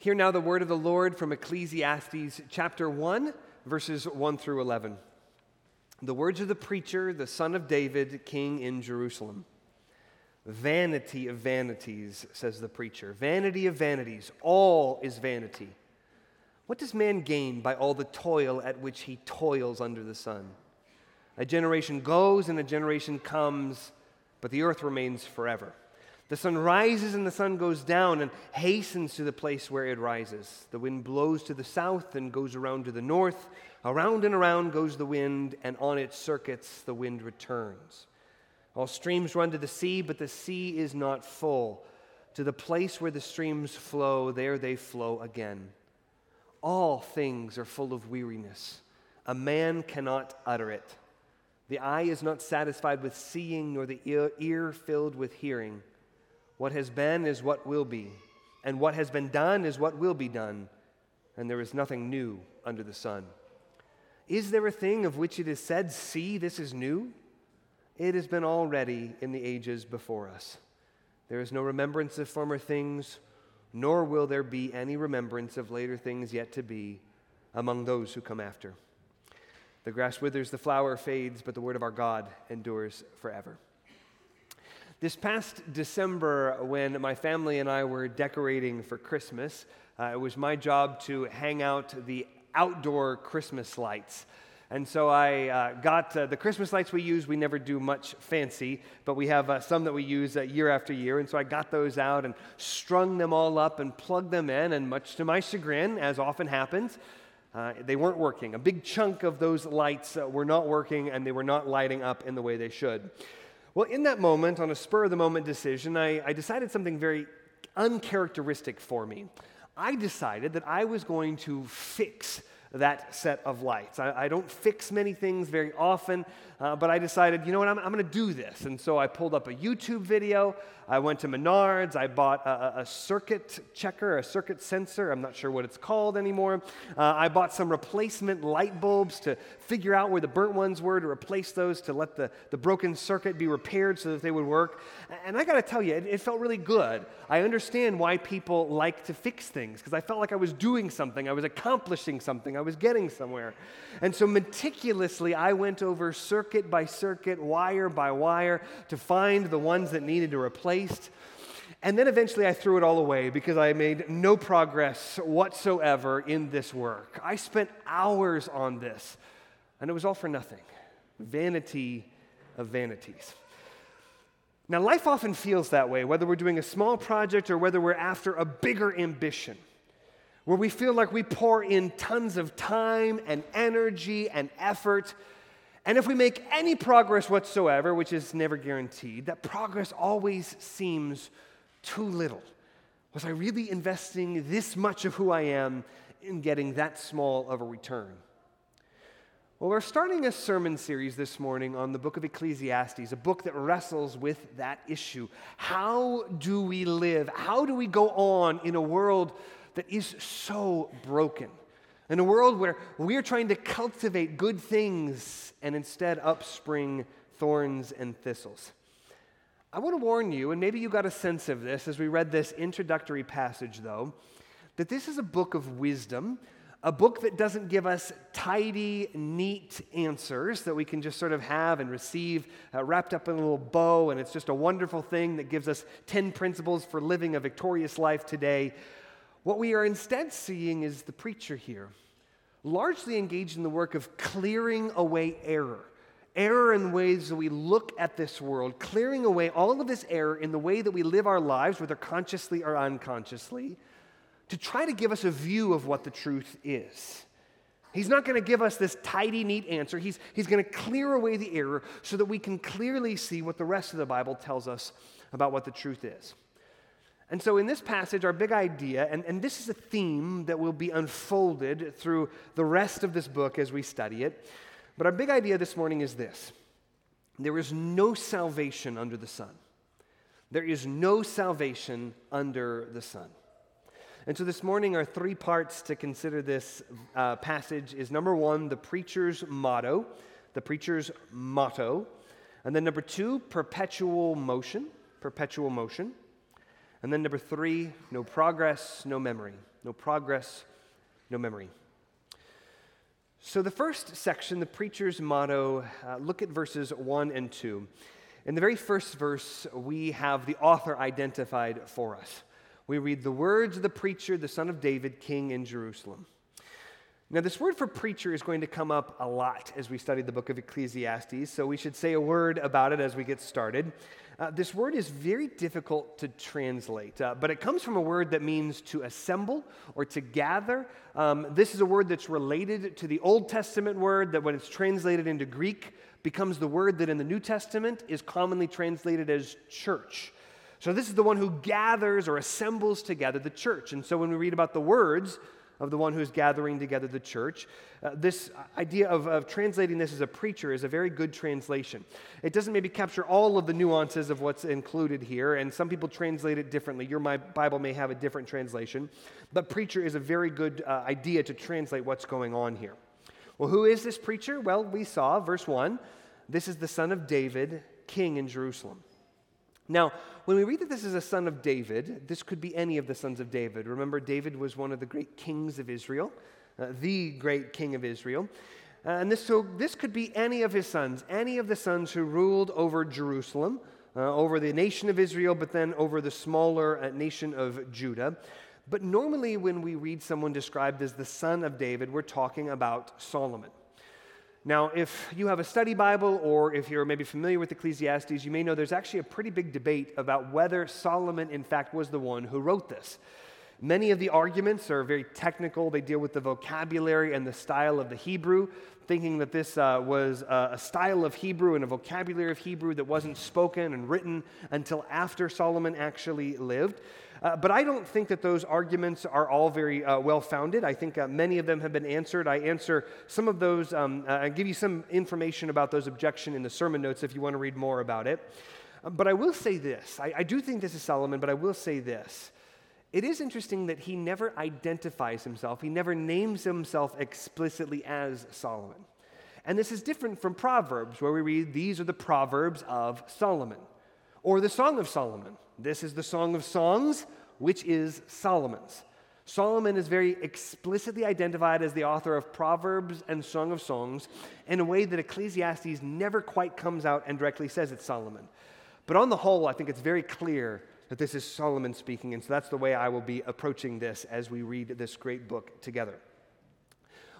Hear now the word of the Lord from Ecclesiastes chapter 1, verses 1 through 11. The words of the preacher, the son of David, king in Jerusalem. Vanity of vanities, says the preacher. Vanity of vanities. All is vanity. What does man gain by all the toil at which he toils under the sun? A generation goes and a generation comes, but the earth remains forever. The sun rises and the sun goes down and hastens to the place where it rises. The wind blows to the south and goes around to the north. Around and around goes the wind, and on its circuits the wind returns. All streams run to the sea, but the sea is not full. To the place where the streams flow, there they flow again. All things are full of weariness. A man cannot utter it. The eye is not satisfied with seeing, nor the ear, filled with hearing. What has been is what will be, and what has been done is what will be done, and there is nothing new under the sun. Is there a thing of which it is said, See, this is new? It has been already in the ages before us. There is no remembrance of former things, nor will there be any remembrance of later things yet to be among those who come after. The grass withers, the flower fades, but the word of our God endures forever. This past December, when my family and I were decorating for Christmas, uh, it was my job to hang out the outdoor Christmas lights. And so I uh, got uh, the Christmas lights we use. We never do much fancy, but we have uh, some that we use uh, year after year. And so I got those out and strung them all up and plugged them in. And much to my chagrin, as often happens, uh, they weren't working. A big chunk of those lights uh, were not working and they were not lighting up in the way they should. Well, in that moment, on a spur of the moment decision, I, I decided something very uncharacteristic for me. I decided that I was going to fix that set of lights. I, I don't fix many things very often, uh, but I decided, you know what, I'm, I'm going to do this. And so I pulled up a YouTube video. I went to Menards. I bought a, a circuit checker, a circuit sensor. I'm not sure what it's called anymore. Uh, I bought some replacement light bulbs to figure out where the burnt ones were to replace those to let the, the broken circuit be repaired so that they would work. And I got to tell you, it, it felt really good. I understand why people like to fix things because I felt like I was doing something, I was accomplishing something, I was getting somewhere. And so meticulously, I went over circuit circuit by circuit, wire by wire, to find the ones that needed to be replaced. And then eventually I threw it all away because I made no progress whatsoever in this work. I spent hours on this, and it was all for nothing. Vanity of vanities. Now, life often feels that way, whether we're doing a small project or whether we're after a bigger ambition, where we feel like we pour in tons of time and energy and effort and if we make any progress whatsoever, which is never guaranteed, that progress always seems too little. Was I really investing this much of who I am in getting that small of a return? Well, we're starting a sermon series this morning on the book of Ecclesiastes, a book that wrestles with that issue. How do we live? How do we go on in a world that is so broken? In a world where we're trying to cultivate good things and instead upspring thorns and thistles. I want to warn you, and maybe you got a sense of this as we read this introductory passage, though, that this is a book of wisdom, a book that doesn't give us tidy, neat answers that we can just sort of have and receive uh, wrapped up in a little bow, and it's just a wonderful thing that gives us 10 principles for living a victorious life today. What we are instead seeing is the preacher here, largely engaged in the work of clearing away error. Error in ways that we look at this world, clearing away all of this error in the way that we live our lives, whether consciously or unconsciously, to try to give us a view of what the truth is. He's not going to give us this tidy, neat answer. He's, he's going to clear away the error so that we can clearly see what the rest of the Bible tells us about what the truth is. And so, in this passage, our big idea, and, and this is a theme that will be unfolded through the rest of this book as we study it. But our big idea this morning is this there is no salvation under the sun. There is no salvation under the sun. And so this morning, our three parts to consider this uh, passage is number one, the preacher's motto, the preacher's motto. And then number two, perpetual motion, perpetual motion. And then number three, no progress, no memory. no progress, no memory. So, the first section, the preacher's motto, uh, look at verses 1 and 2. In the very first verse, we have the author identified for us. We read the words of the preacher, the son of David, king in Jerusalem. Now, this word for preacher is going to come up a lot as we study the book of Ecclesiastes, so we should say a word about it as we get started. Uh, this word is very difficult to translate, uh, but it comes from a word that means to assemble or to gather. Um, this is a word that's related to the Old Testament word that, when it's translated into Greek, becomes the word that in the New Testament is commonly translated as church. So, this is the one who gathers or assembles together the church. And so, when we read about the words, of the one who's gathering together the church. Uh, this idea of, of translating this as a preacher is a very good translation. It doesn't maybe capture all of the nuances of what's included here, and some people translate it differently. Your my Bible may have a different translation, but preacher is a very good uh, idea to translate what's going on here. Well, who is this preacher? Well, we saw, verse 1, this is the son of David, king in Jerusalem. Now, when we read that this is a son of David, this could be any of the sons of David. Remember, David was one of the great kings of Israel, uh, the great king of Israel. Uh, and this, so this could be any of his sons, any of the sons who ruled over Jerusalem, uh, over the nation of Israel, but then over the smaller uh, nation of Judah. But normally, when we read someone described as the son of David, we're talking about Solomon. Now, if you have a study Bible or if you're maybe familiar with Ecclesiastes, you may know there's actually a pretty big debate about whether Solomon, in fact, was the one who wrote this. Many of the arguments are very technical. They deal with the vocabulary and the style of the Hebrew, thinking that this uh, was uh, a style of Hebrew and a vocabulary of Hebrew that wasn't spoken and written until after Solomon actually lived. Uh, but I don't think that those arguments are all very uh, well founded. I think uh, many of them have been answered. I answer some of those, um, uh, I give you some information about those objections in the sermon notes if you want to read more about it. Uh, but I will say this I, I do think this is Solomon, but I will say this. It is interesting that he never identifies himself, he never names himself explicitly as Solomon. And this is different from Proverbs, where we read, These are the Proverbs of Solomon, or the Song of Solomon. This is the Song of Songs, which is Solomon's. Solomon is very explicitly identified as the author of Proverbs and Song of Songs in a way that Ecclesiastes never quite comes out and directly says it's Solomon. But on the whole, I think it's very clear that this is Solomon speaking, and so that's the way I will be approaching this as we read this great book together.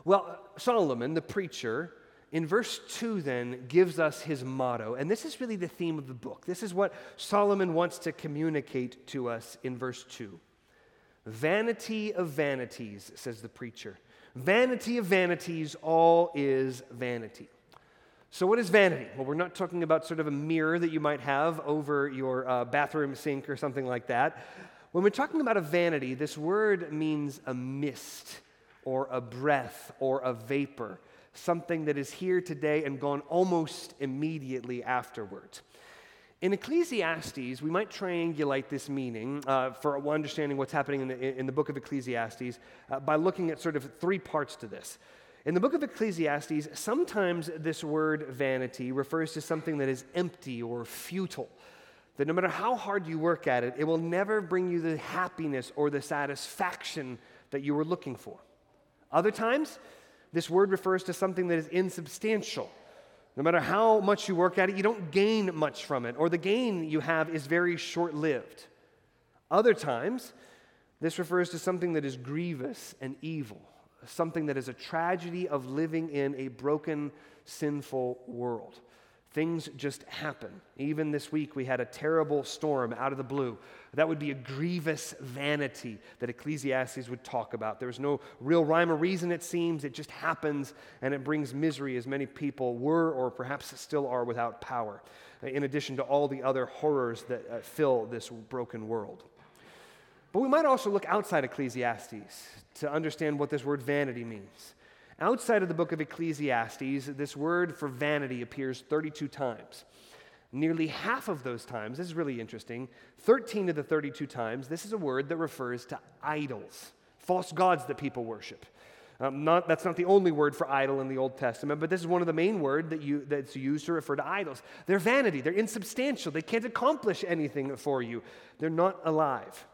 Well, Solomon, the preacher, in verse 2 then gives us his motto and this is really the theme of the book. This is what solomon wants to communicate to us in verse 2 vanity of vanities says the preacher. Vanity of vanities all is vanity. So what is vanity? Well we're not talking about sort of a mirror that you might have over your uh, bathroom sink or something like that. When we're talking about a vanity this word means a mist or a breath or a vapor something that is here today and gone almost immediately afterward. In Ecclesiastes, we might triangulate this meaning uh, for understanding what's happening in the, in the book of Ecclesiastes uh, by looking at sort of three parts to this. In the book of Ecclesiastes, sometimes this word vanity refers to something that is empty or futile. That no matter how hard you work at it, it will never bring you the happiness or the satisfaction that you were looking for. Other times, this word refers to something that is insubstantial. No matter how much you work at it, you don't gain much from it, or the gain you have is very short lived. Other times, this refers to something that is grievous and evil, something that is a tragedy of living in a broken, sinful world. Things just happen. Even this week, we had a terrible storm out of the blue. That would be a grievous vanity that Ecclesiastes would talk about. There's no real rhyme or reason, it seems. It just happens, and it brings misery as many people were or perhaps still are without power, in addition to all the other horrors that uh, fill this broken world. But we might also look outside Ecclesiastes to understand what this word vanity means. Outside of the book of Ecclesiastes, this word for vanity appears 32 times. Nearly half of those times, this is really interesting, 13 of the 32 times, this is a word that refers to idols, false gods that people worship. Um, not, that's not the only word for idol in the Old Testament, but this is one of the main words that that's used to refer to idols. They're vanity, they're insubstantial, they can't accomplish anything for you, they're not alive.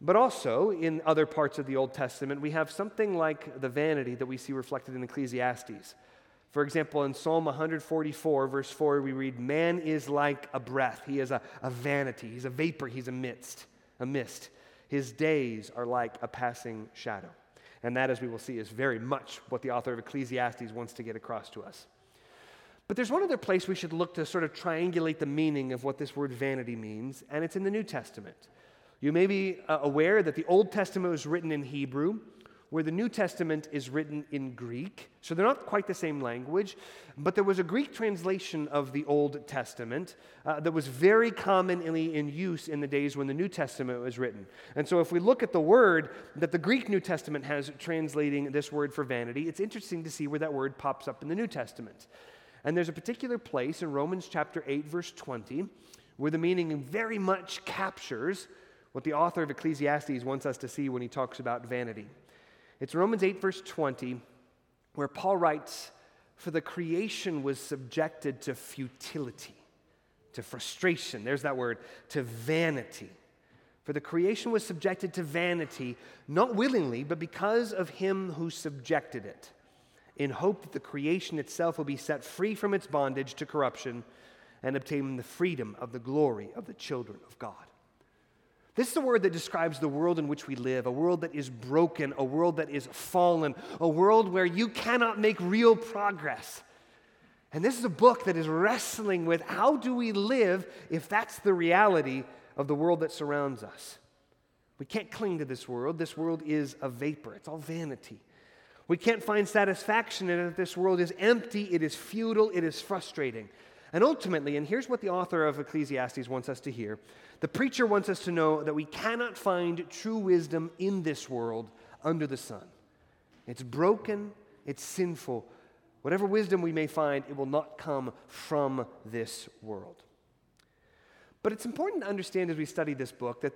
But also, in other parts of the Old Testament, we have something like the vanity that we see reflected in Ecclesiastes. For example, in Psalm 144, verse 4, we read, Man is like a breath. He is a, a vanity. He's a vapor. He's a mist. A mist. His days are like a passing shadow. And that, as we will see, is very much what the author of Ecclesiastes wants to get across to us. But there's one other place we should look to sort of triangulate the meaning of what this word vanity means, and it's in the New Testament. You may be uh, aware that the Old Testament was written in Hebrew, where the New Testament is written in Greek. So they're not quite the same language, but there was a Greek translation of the Old Testament uh, that was very commonly in use in the days when the New Testament was written. And so if we look at the word that the Greek New Testament has translating this word for vanity, it's interesting to see where that word pops up in the New Testament. And there's a particular place in Romans chapter 8, verse 20, where the meaning very much captures what the author of Ecclesiastes wants us to see when he talks about vanity. It's Romans 8, verse 20, where Paul writes, For the creation was subjected to futility, to frustration. There's that word, to vanity. For the creation was subjected to vanity, not willingly, but because of him who subjected it, in hope that the creation itself will be set free from its bondage to corruption and obtain the freedom of the glory of the children of God. This is the word that describes the world in which we live a world that is broken, a world that is fallen, a world where you cannot make real progress. And this is a book that is wrestling with how do we live if that's the reality of the world that surrounds us. We can't cling to this world. This world is a vapor, it's all vanity. We can't find satisfaction in it. This world is empty, it is futile, it is frustrating. And ultimately, and here's what the author of Ecclesiastes wants us to hear the preacher wants us to know that we cannot find true wisdom in this world under the sun. It's broken, it's sinful. Whatever wisdom we may find, it will not come from this world. But it's important to understand as we study this book that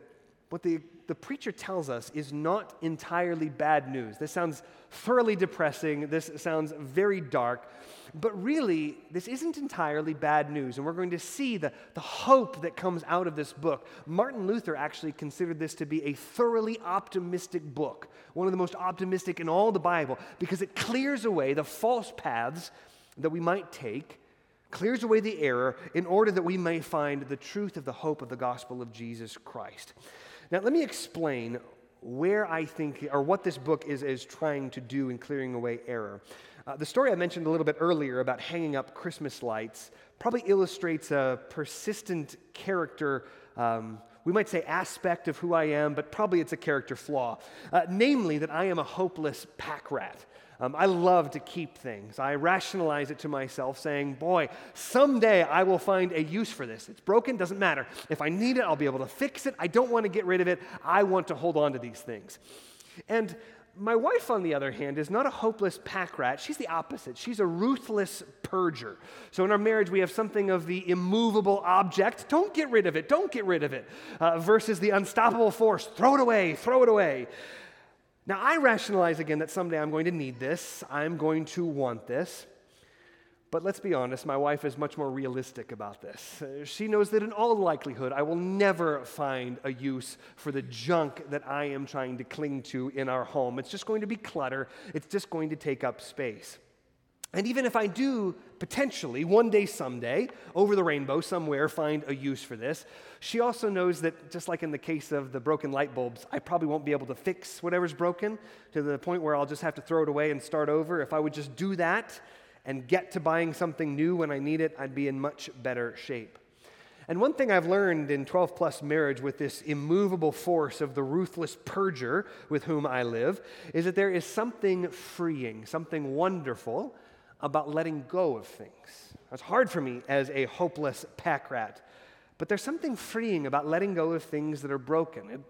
what the, the preacher tells us is not entirely bad news. This sounds thoroughly depressing. This sounds very dark. But really, this isn't entirely bad news. And we're going to see the, the hope that comes out of this book. Martin Luther actually considered this to be a thoroughly optimistic book, one of the most optimistic in all the Bible, because it clears away the false paths that we might take clears away the error in order that we may find the truth of the hope of the gospel of Jesus Christ. Now, let me explain where I think, or what this book is, is trying to do in clearing away error. Uh, the story I mentioned a little bit earlier about hanging up Christmas lights probably illustrates a persistent character. Um, we might say aspect of who I am, but probably it's a character flaw. Uh, namely, that I am a hopeless pack rat. Um, I love to keep things. I rationalize it to myself, saying, Boy, someday I will find a use for this. It's broken, doesn't matter. If I need it, I'll be able to fix it. I don't want to get rid of it. I want to hold on to these things. And my wife, on the other hand, is not a hopeless pack rat. She's the opposite. She's a ruthless purger. So in our marriage, we have something of the immovable object. Don't get rid of it. Don't get rid of it. Uh, versus the unstoppable force. Throw it away. Throw it away. Now, I rationalize again that someday I'm going to need this, I'm going to want this. But let's be honest, my wife is much more realistic about this. She knows that in all likelihood, I will never find a use for the junk that I am trying to cling to in our home. It's just going to be clutter, it's just going to take up space. And even if I do potentially, one day, someday, over the rainbow somewhere, find a use for this, she also knows that, just like in the case of the broken light bulbs, I probably won't be able to fix whatever's broken to the point where I'll just have to throw it away and start over. If I would just do that and get to buying something new when I need it, I'd be in much better shape. And one thing I've learned in 12 plus marriage with this immovable force of the ruthless purger with whom I live is that there is something freeing, something wonderful about letting go of things. It's hard for me as a hopeless pack rat, but there's something freeing about letting go of things that are broken. It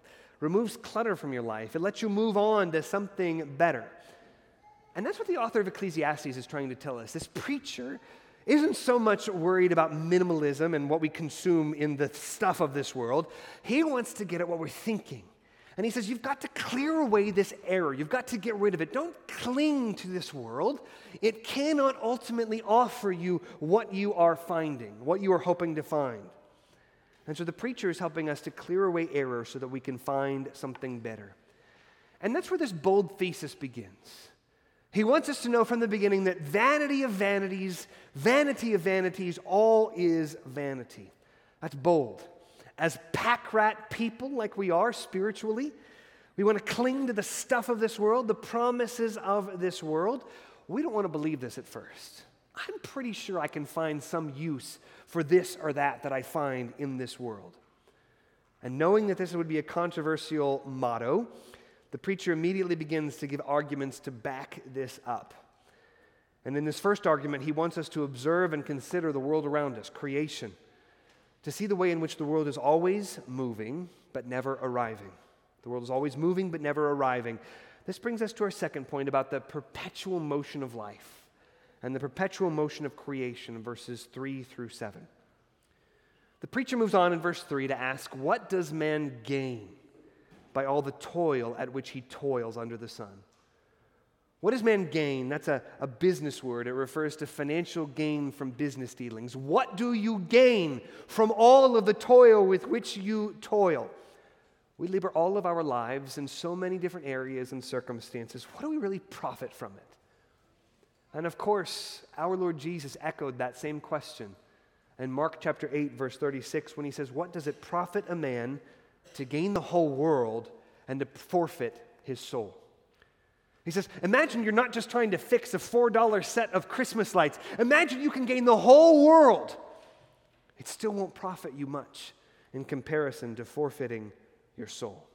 removes clutter from your life, it lets you move on to something better. And that's what the author of Ecclesiastes is trying to tell us. This preacher isn't so much worried about minimalism and what we consume in the stuff of this world. He wants to get at what we're thinking. And he says, You've got to clear away this error. You've got to get rid of it. Don't cling to this world. It cannot ultimately offer you what you are finding, what you are hoping to find. And so the preacher is helping us to clear away error so that we can find something better. And that's where this bold thesis begins. He wants us to know from the beginning that vanity of vanities, vanity of vanities, all is vanity. That's bold. As pack rat people, like we are spiritually, we want to cling to the stuff of this world, the promises of this world. We don't want to believe this at first. I'm pretty sure I can find some use for this or that that I find in this world. And knowing that this would be a controversial motto, the preacher immediately begins to give arguments to back this up. And in this first argument, he wants us to observe and consider the world around us, creation, to see the way in which the world is always moving but never arriving. The world is always moving but never arriving. This brings us to our second point about the perpetual motion of life and the perpetual motion of creation, verses 3 through 7. The preacher moves on in verse 3 to ask, What does man gain by all the toil at which he toils under the sun? What does man gain? That's a, a business word. It refers to financial gain from business dealings. What do you gain from all of the toil with which you toil? We labor all of our lives in so many different areas and circumstances. What do we really profit from it? And of course, our Lord Jesus echoed that same question in Mark chapter 8, verse 36, when he says, What does it profit a man to gain the whole world and to forfeit his soul? He says, Imagine you're not just trying to fix a $4 set of Christmas lights. Imagine you can gain the whole world. It still won't profit you much in comparison to forfeiting your soul.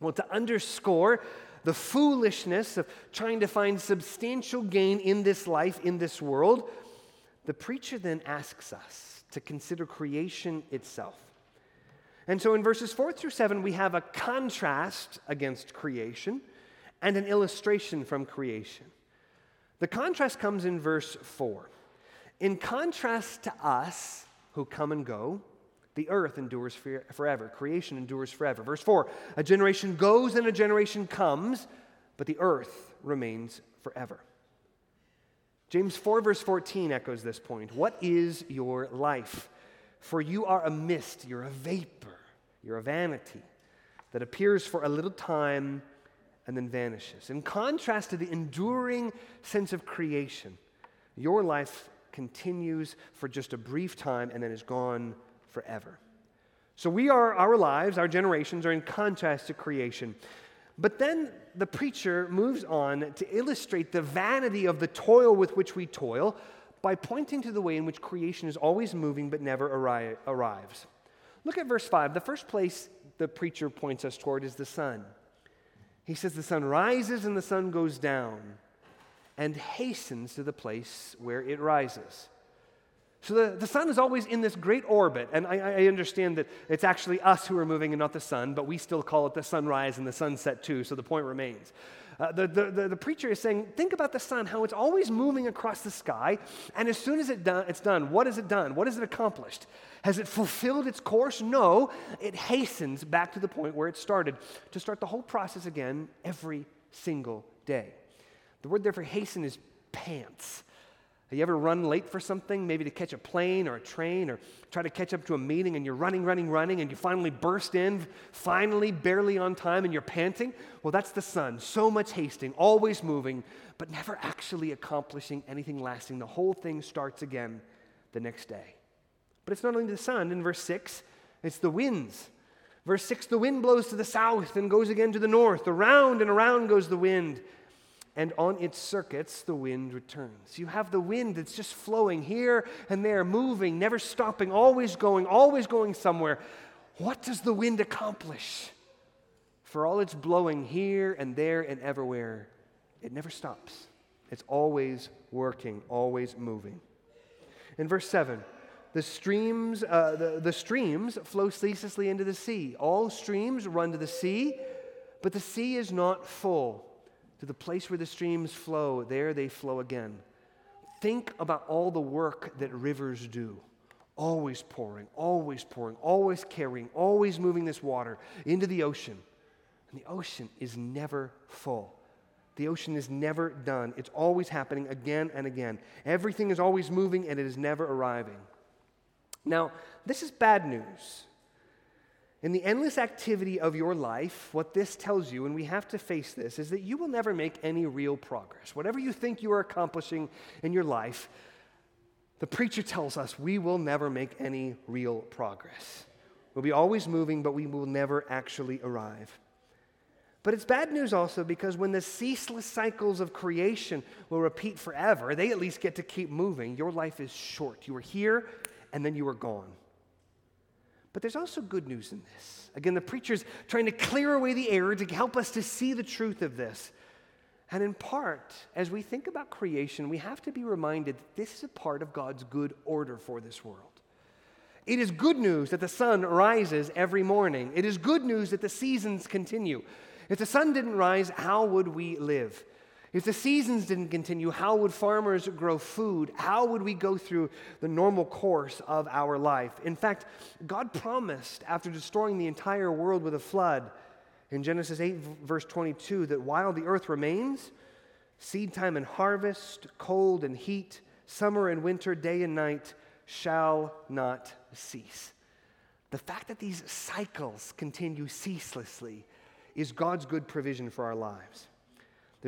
Well, to underscore the foolishness of trying to find substantial gain in this life, in this world, the preacher then asks us to consider creation itself. And so in verses 4 through 7, we have a contrast against creation and an illustration from creation. The contrast comes in verse 4. In contrast to us who come and go, the earth endures forever. Creation endures forever. Verse 4 A generation goes and a generation comes, but the earth remains forever. James 4, verse 14 echoes this point. What is your life? For you are a mist, you're a vapor, you're a vanity that appears for a little time and then vanishes. In contrast to the enduring sense of creation, your life continues for just a brief time and then is gone forever. So we are, our lives, our generations are in contrast to creation. But then the preacher moves on to illustrate the vanity of the toil with which we toil by pointing to the way in which creation is always moving but never arri- arrives. Look at verse 5. The first place the preacher points us toward is the sun. He says, The sun rises and the sun goes down and hastens to the place where it rises. So the, the sun is always in this great orbit, and I, I, understand that it's actually us who are moving and not the sun, but we still call it the sunrise and the sunset too, so the point remains. Uh, the, the, the, the, preacher is saying, think about the sun, how it's always moving across the sky, and as soon as it done, it's done, what has it done? What has it accomplished? Has it fulfilled its course? No, it hastens back to the point where it started, to start the whole process again every single day. The word there for hasten is pants. Have you ever run late for something, maybe to catch a plane or a train or try to catch up to a meeting and you're running, running, running and you finally burst in, finally, barely on time and you're panting? Well, that's the sun. So much hasting, always moving, but never actually accomplishing anything lasting. The whole thing starts again the next day. But it's not only the sun. In verse 6, it's the winds. Verse 6 the wind blows to the south and goes again to the north. Around and around goes the wind and on its circuits the wind returns. You have the wind that's just flowing here and there, moving, never stopping, always going, always going somewhere. What does the wind accomplish? For all its blowing here and there and everywhere, it never stops. It's always working, always moving. In verse 7, the streams, uh, the, the streams flow ceaselessly into the sea. All streams run to the sea, but the sea is not full to the place where the streams flow, there they flow again. Think about all the work that rivers do. Always pouring, always pouring, always carrying, always moving this water into the ocean. And the ocean is never full. The ocean is never done. It's always happening again and again. Everything is always moving and it is never arriving. Now, this is bad news. In the endless activity of your life, what this tells you, and we have to face this, is that you will never make any real progress. Whatever you think you are accomplishing in your life, the preacher tells us we will never make any real progress. We'll be always moving, but we will never actually arrive. But it's bad news also because when the ceaseless cycles of creation will repeat forever, they at least get to keep moving. Your life is short. You are here and then you are gone. But there's also good news in this. Again, the preacher's trying to clear away the error to help us to see the truth of this. And in part, as we think about creation, we have to be reminded that this is a part of God's good order for this world. It is good news that the sun rises every morning. It is good news that the seasons continue. If the sun didn't rise, how would we live? If the seasons didn't continue, how would farmers grow food? How would we go through the normal course of our life? In fact, God promised after destroying the entire world with a flood in Genesis 8, verse 22, that while the earth remains, seed time and harvest, cold and heat, summer and winter, day and night shall not cease. The fact that these cycles continue ceaselessly is God's good provision for our lives.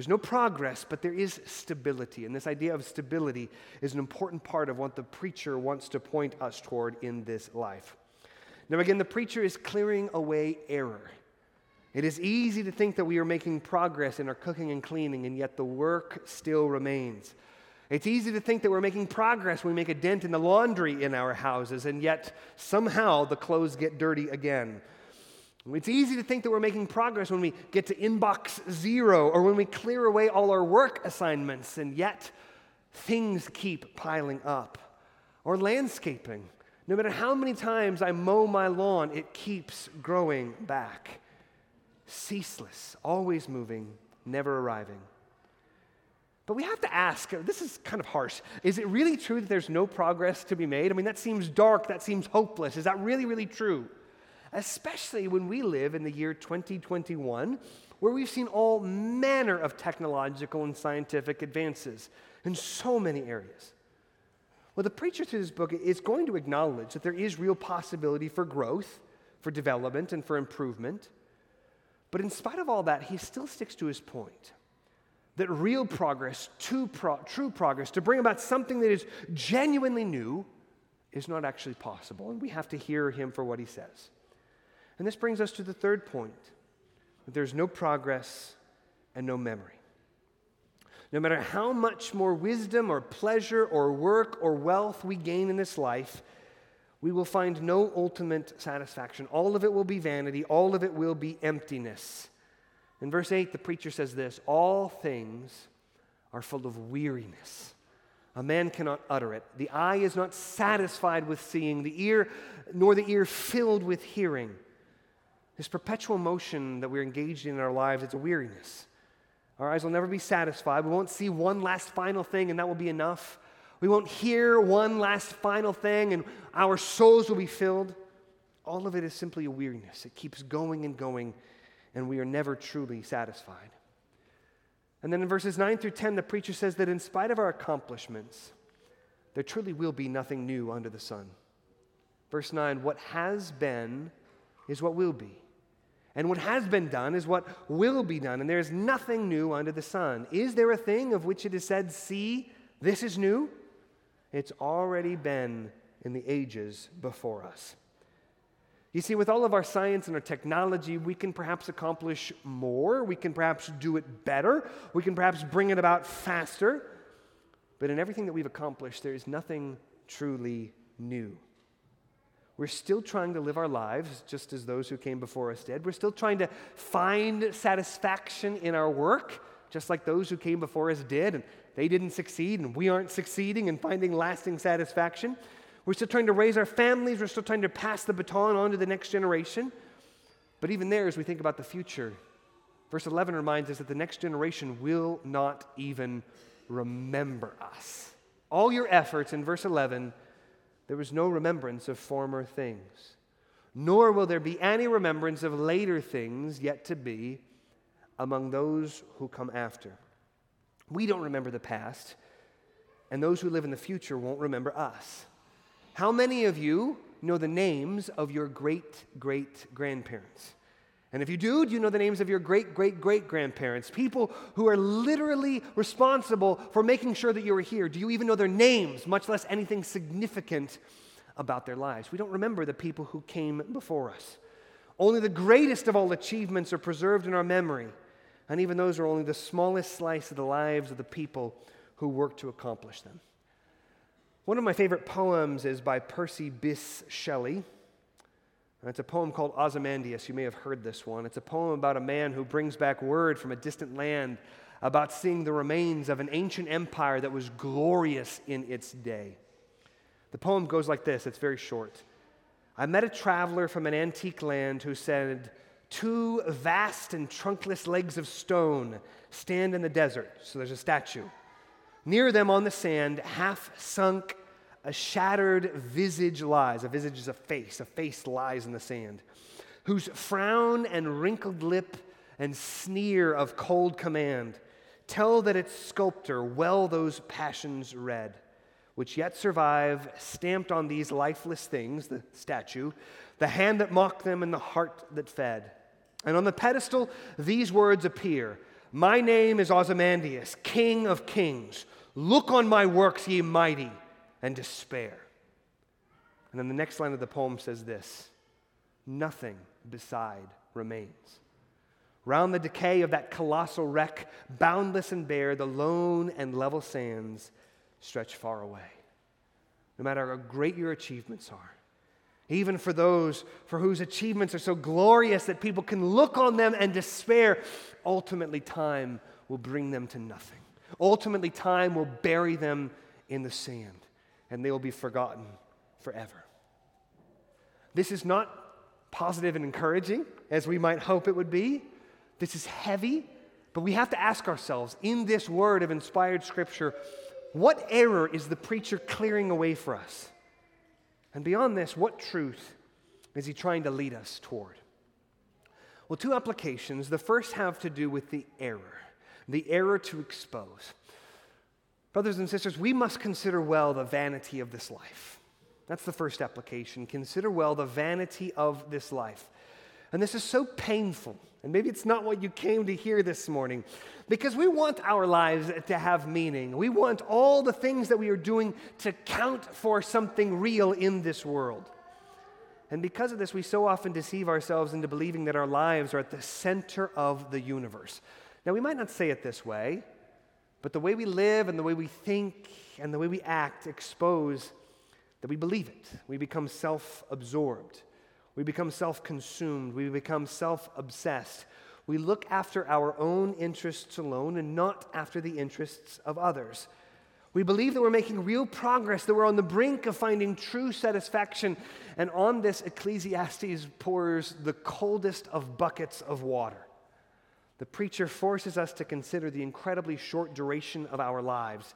There's no progress, but there is stability. And this idea of stability is an important part of what the preacher wants to point us toward in this life. Now, again, the preacher is clearing away error. It is easy to think that we are making progress in our cooking and cleaning, and yet the work still remains. It's easy to think that we're making progress when we make a dent in the laundry in our houses, and yet somehow the clothes get dirty again. It's easy to think that we're making progress when we get to inbox zero or when we clear away all our work assignments, and yet things keep piling up. Or landscaping. No matter how many times I mow my lawn, it keeps growing back. Ceaseless, always moving, never arriving. But we have to ask this is kind of harsh. Is it really true that there's no progress to be made? I mean, that seems dark, that seems hopeless. Is that really, really true? Especially when we live in the year 2021, where we've seen all manner of technological and scientific advances in so many areas. Well, the preacher through this book is going to acknowledge that there is real possibility for growth, for development, and for improvement. But in spite of all that, he still sticks to his point that real progress, pro- true progress, to bring about something that is genuinely new, is not actually possible. And we have to hear him for what he says. And this brings us to the third point that there's no progress and no memory. No matter how much more wisdom or pleasure or work or wealth we gain in this life, we will find no ultimate satisfaction. All of it will be vanity, all of it will be emptiness. In verse 8, the preacher says this All things are full of weariness. A man cannot utter it. The eye is not satisfied with seeing, the ear, nor the ear filled with hearing. This perpetual motion that we're engaged in in our lives, it's a weariness. Our eyes will never be satisfied. We won't see one last final thing, and that will be enough. We won't hear one last final thing, and our souls will be filled. All of it is simply a weariness. It keeps going and going, and we are never truly satisfied. And then in verses 9 through 10, the preacher says that in spite of our accomplishments, there truly will be nothing new under the sun. Verse 9, what has been is what will be. And what has been done is what will be done, and there is nothing new under the sun. Is there a thing of which it is said, See, this is new? It's already been in the ages before us. You see, with all of our science and our technology, we can perhaps accomplish more. We can perhaps do it better. We can perhaps bring it about faster. But in everything that we've accomplished, there is nothing truly new. We're still trying to live our lives just as those who came before us did. We're still trying to find satisfaction in our work, just like those who came before us did, and they didn't succeed, and we aren't succeeding in finding lasting satisfaction. We're still trying to raise our families, we're still trying to pass the baton on to the next generation. But even there, as we think about the future, verse 11 reminds us that the next generation will not even remember us. All your efforts in verse 11 there was no remembrance of former things, nor will there be any remembrance of later things yet to be among those who come after. We don't remember the past, and those who live in the future won't remember us. How many of you know the names of your great great grandparents? And if you do, do you know the names of your great great great grandparents? People who are literally responsible for making sure that you are here. Do you even know their names, much less anything significant about their lives? We don't remember the people who came before us. Only the greatest of all achievements are preserved in our memory, and even those are only the smallest slice of the lives of the people who worked to accomplish them. One of my favorite poems is by Percy Bysshe Shelley. It's a poem called Ozymandias. You may have heard this one. It's a poem about a man who brings back word from a distant land about seeing the remains of an ancient empire that was glorious in its day. The poem goes like this it's very short. I met a traveler from an antique land who said, Two vast and trunkless legs of stone stand in the desert. So there's a statue. Near them on the sand, half sunk, a shattered visage lies. A visage is a face, a face lies in the sand, whose frown and wrinkled lip and sneer of cold command tell that its sculptor well those passions read, which yet survive, stamped on these lifeless things, the statue, the hand that mocked them and the heart that fed. And on the pedestal, these words appear My name is Ozymandias, King of Kings. Look on my works, ye mighty, and despair. And then the next line of the poem says this Nothing beside remains. Round the decay of that colossal wreck, boundless and bare, the lone and level sands stretch far away. No matter how great your achievements are, even for those for whose achievements are so glorious that people can look on them and despair, ultimately time will bring them to nothing. Ultimately, time will bury them in the sand and they will be forgotten forever. This is not positive and encouraging as we might hope it would be. This is heavy, but we have to ask ourselves in this word of inspired scripture, what error is the preacher clearing away for us? And beyond this, what truth is he trying to lead us toward? Well, two applications. The first have to do with the error the error to expose. Brothers and sisters, we must consider well the vanity of this life. That's the first application. Consider well the vanity of this life. And this is so painful. And maybe it's not what you came to hear this morning because we want our lives to have meaning. We want all the things that we are doing to count for something real in this world. And because of this, we so often deceive ourselves into believing that our lives are at the center of the universe. Now, we might not say it this way, but the way we live and the way we think and the way we act expose that we believe it. We become self absorbed. We become self consumed. We become self obsessed. We look after our own interests alone and not after the interests of others. We believe that we're making real progress, that we're on the brink of finding true satisfaction. And on this, Ecclesiastes pours the coldest of buckets of water. The preacher forces us to consider the incredibly short duration of our lives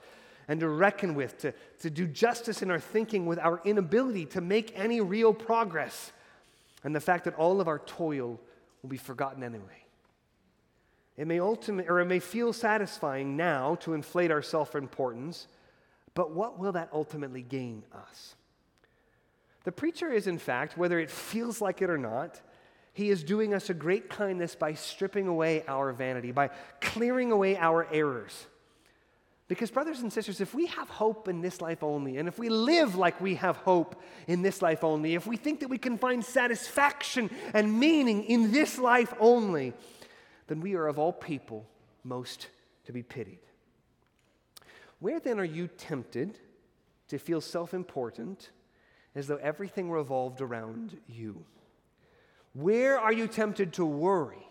and to reckon with, to, to do justice in our thinking with our inability to make any real progress, and the fact that all of our toil will be forgotten anyway. It may ultimately, or it may feel satisfying now to inflate our self importance, but what will that ultimately gain us? The preacher is, in fact, whether it feels like it or not, he is doing us a great kindness by stripping away our vanity, by clearing away our errors. Because, brothers and sisters, if we have hope in this life only, and if we live like we have hope in this life only, if we think that we can find satisfaction and meaning in this life only, then we are of all people most to be pitied. Where then are you tempted to feel self important as though everything revolved around you? Where are you tempted to worry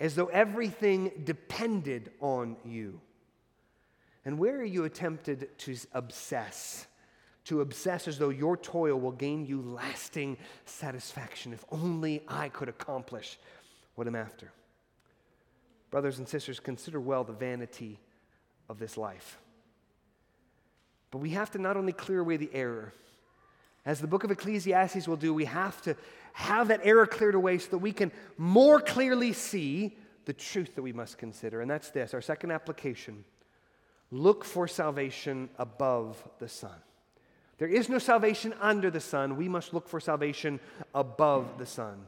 as though everything depended on you? And where are you tempted to obsess? To obsess as though your toil will gain you lasting satisfaction if only I could accomplish what I'm after. Brothers and sisters, consider well the vanity of this life. But we have to not only clear away the error, as the book of Ecclesiastes will do, we have to have that error cleared away so that we can more clearly see the truth that we must consider. And that's this our second application look for salvation above the sun. There is no salvation under the sun. We must look for salvation above the sun.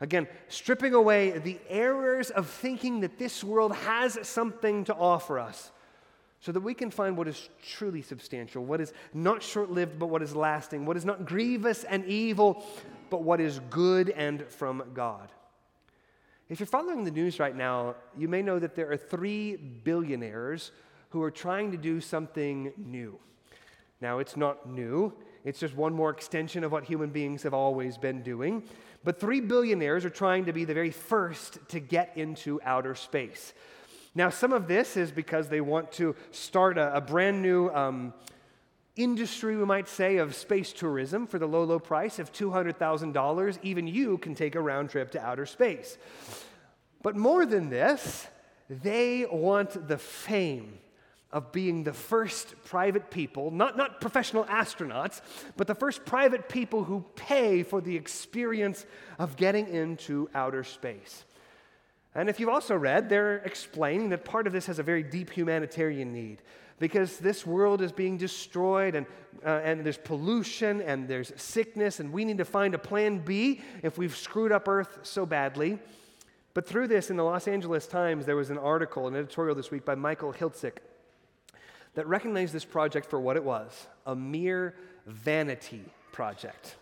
Again, stripping away the errors of thinking that this world has something to offer us so that we can find what is truly substantial, what is not short lived, but what is lasting, what is not grievous and evil, but what is good and from God. If you're following the news right now, you may know that there are three billionaires who are trying to do something new. Now, it's not new, it's just one more extension of what human beings have always been doing. But three billionaires are trying to be the very first to get into outer space. Now, some of this is because they want to start a, a brand new um, industry, we might say, of space tourism for the low, low price of $200,000. Even you can take a round trip to outer space. But more than this, they want the fame of being the first private people, not, not professional astronauts, but the first private people who pay for the experience of getting into outer space. And if you've also read, they're explaining that part of this has a very deep humanitarian need because this world is being destroyed and, uh, and there's pollution and there's sickness, and we need to find a plan B if we've screwed up Earth so badly. But through this, in the Los Angeles Times, there was an article, an editorial this week by Michael Hiltzik that recognized this project for what it was a mere vanity project.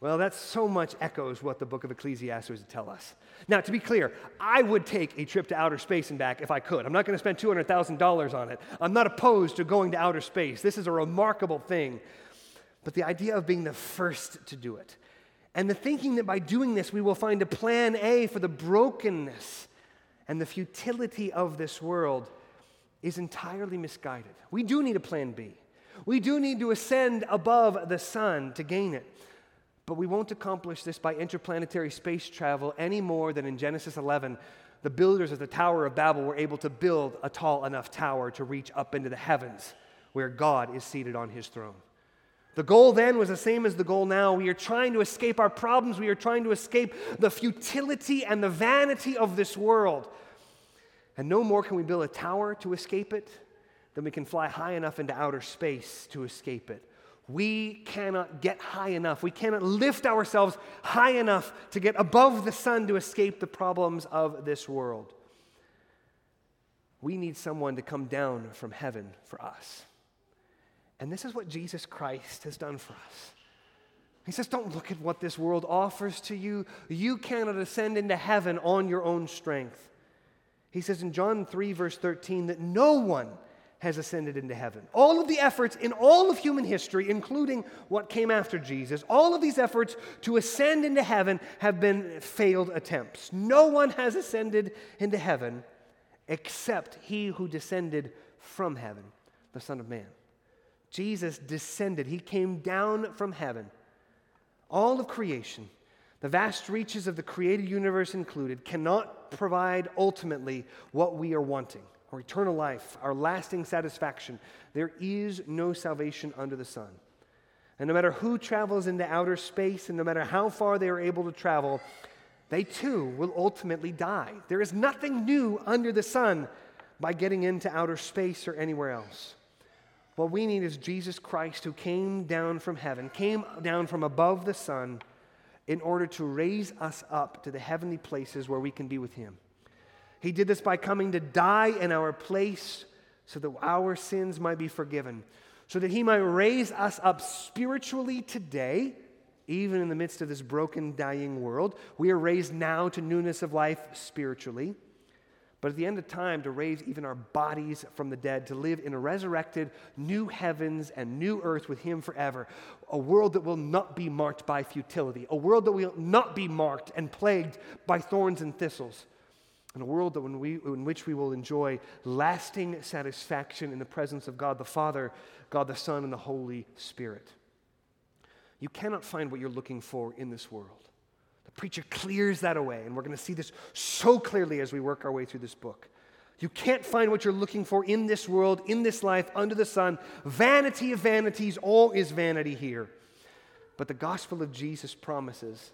Well, that so much echoes what the book of Ecclesiastes would tell us. Now, to be clear, I would take a trip to outer space and back if I could. I'm not going to spend $200,000 on it. I'm not opposed to going to outer space. This is a remarkable thing. But the idea of being the first to do it, and the thinking that by doing this we will find a plan A for the brokenness and the futility of this world is entirely misguided. We do need a plan B. We do need to ascend above the sun to gain it. But we won't accomplish this by interplanetary space travel any more than in Genesis 11, the builders of the Tower of Babel were able to build a tall enough tower to reach up into the heavens where God is seated on his throne. The goal then was the same as the goal now. We are trying to escape our problems. We are trying to escape the futility and the vanity of this world. And no more can we build a tower to escape it than we can fly high enough into outer space to escape it. We cannot get high enough. We cannot lift ourselves high enough to get above the sun to escape the problems of this world. We need someone to come down from heaven for us. And this is what Jesus Christ has done for us. He says, Don't look at what this world offers to you. You cannot ascend into heaven on your own strength. He says in John 3, verse 13, that no one has ascended into heaven. All of the efforts in all of human history, including what came after Jesus, all of these efforts to ascend into heaven have been failed attempts. No one has ascended into heaven except he who descended from heaven, the Son of Man. Jesus descended, he came down from heaven. All of creation, the vast reaches of the created universe included, cannot provide ultimately what we are wanting our eternal life, our lasting satisfaction. There is no salvation under the sun. And no matter who travels into outer space and no matter how far they are able to travel, they too will ultimately die. There is nothing new under the sun by getting into outer space or anywhere else. What we need is Jesus Christ who came down from heaven, came down from above the sun in order to raise us up to the heavenly places where we can be with Him. He did this by coming to die in our place so that our sins might be forgiven, so that He might raise us up spiritually today, even in the midst of this broken, dying world. We are raised now to newness of life spiritually. But at the end of time, to raise even our bodies from the dead, to live in a resurrected new heavens and new earth with Him forever. A world that will not be marked by futility, a world that will not be marked and plagued by thorns and thistles, in a world that when we, in which we will enjoy lasting satisfaction in the presence of God the Father, God the Son, and the Holy Spirit. You cannot find what you're looking for in this world. The preacher clears that away, and we're going to see this so clearly as we work our way through this book. You can't find what you're looking for in this world, in this life, under the sun. Vanity of vanities, all is vanity here. But the gospel of Jesus promises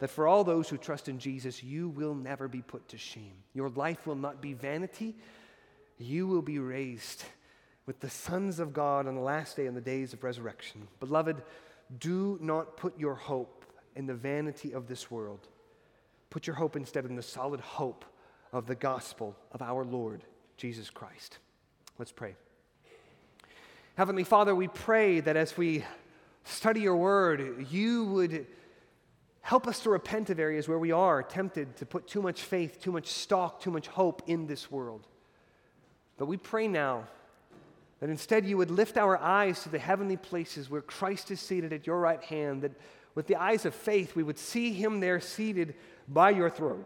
that for all those who trust in Jesus, you will never be put to shame. Your life will not be vanity, you will be raised with the sons of God on the last day in the days of resurrection. Beloved, do not put your hope in the vanity of this world. Put your hope instead in the solid hope of the gospel of our Lord Jesus Christ. Let's pray. Heavenly Father, we pray that as we study your word, you would help us to repent of areas where we are tempted to put too much faith, too much stock, too much hope in this world. But we pray now that instead you would lift our eyes to the heavenly places where Christ is seated at your right hand, that with the eyes of faith we would see him there seated by your throne,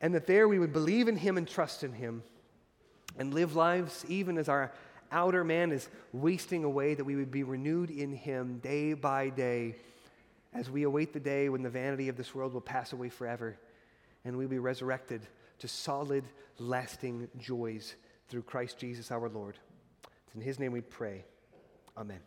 and that there we would believe in him and trust in him and live lives even as our outer man is wasting away, that we would be renewed in him day by day as we await the day when the vanity of this world will pass away forever and we will be resurrected to solid, lasting joys through Christ Jesus our Lord. It's in his name we pray. Amen.